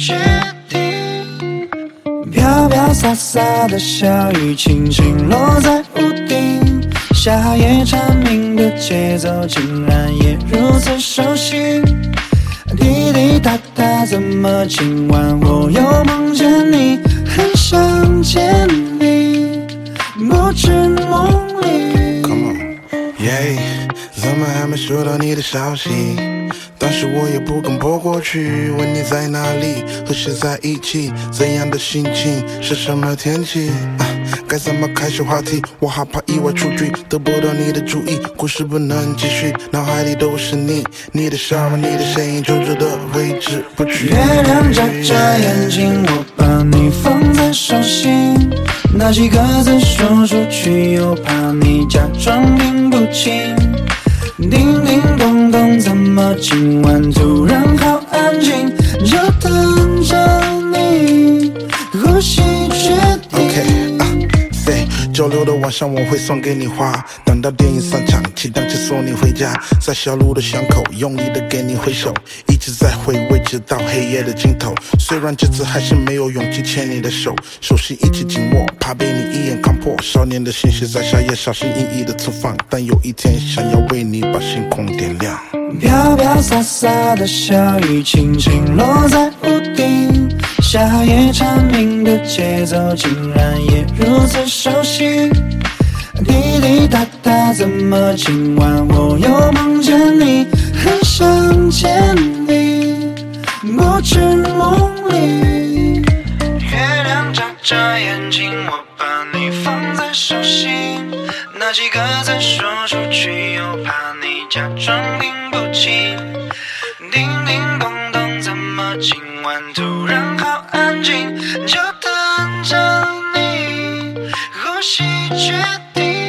决定。飘飘洒洒的小雨，轻轻落在屋顶。夏夜蝉鸣的节奏，竟然也如此熟悉。滴滴答答，怎么今晚我又梦见你？很想见你，不知梦里。Come on，耶、怎么还没收到你的消息？当时我也不敢拨过去，问你在哪里，和谁在一起，怎样的心情，是什么天气？啊，该怎么开始话题？我害怕意外出局，得不到你的注意，故事不能继续，脑海里都是你，你的笑容，你的身影，久久的挥之不去。月亮眨眨眼睛，我把你放在手心，那几个字说出去，又怕你假装听不清。叮叮，么？今晚突然周六的晚上我会送给你花，等到电影散场，骑单车送你回家，在小路的巷口用力的给你挥手，一直在回味直到黑夜的尽头。虽然这次还是没有勇气牵你的手，手心一直紧握，怕被你一眼看破。少年的心事在夏夜小心翼翼的存放，但有一天想要为你把星空点亮。飘飘洒洒的小雨，轻轻落在。夏夜蝉鸣的节奏，竟然也如此熟悉。滴滴答答，怎么今晚我又梦见你？很想见你，不知梦里。月亮眨眨眼睛，我把你放在手心，那几个字说出去，又怕你假装听不清。叮叮咚咚，怎么今晚突然呼吸决定。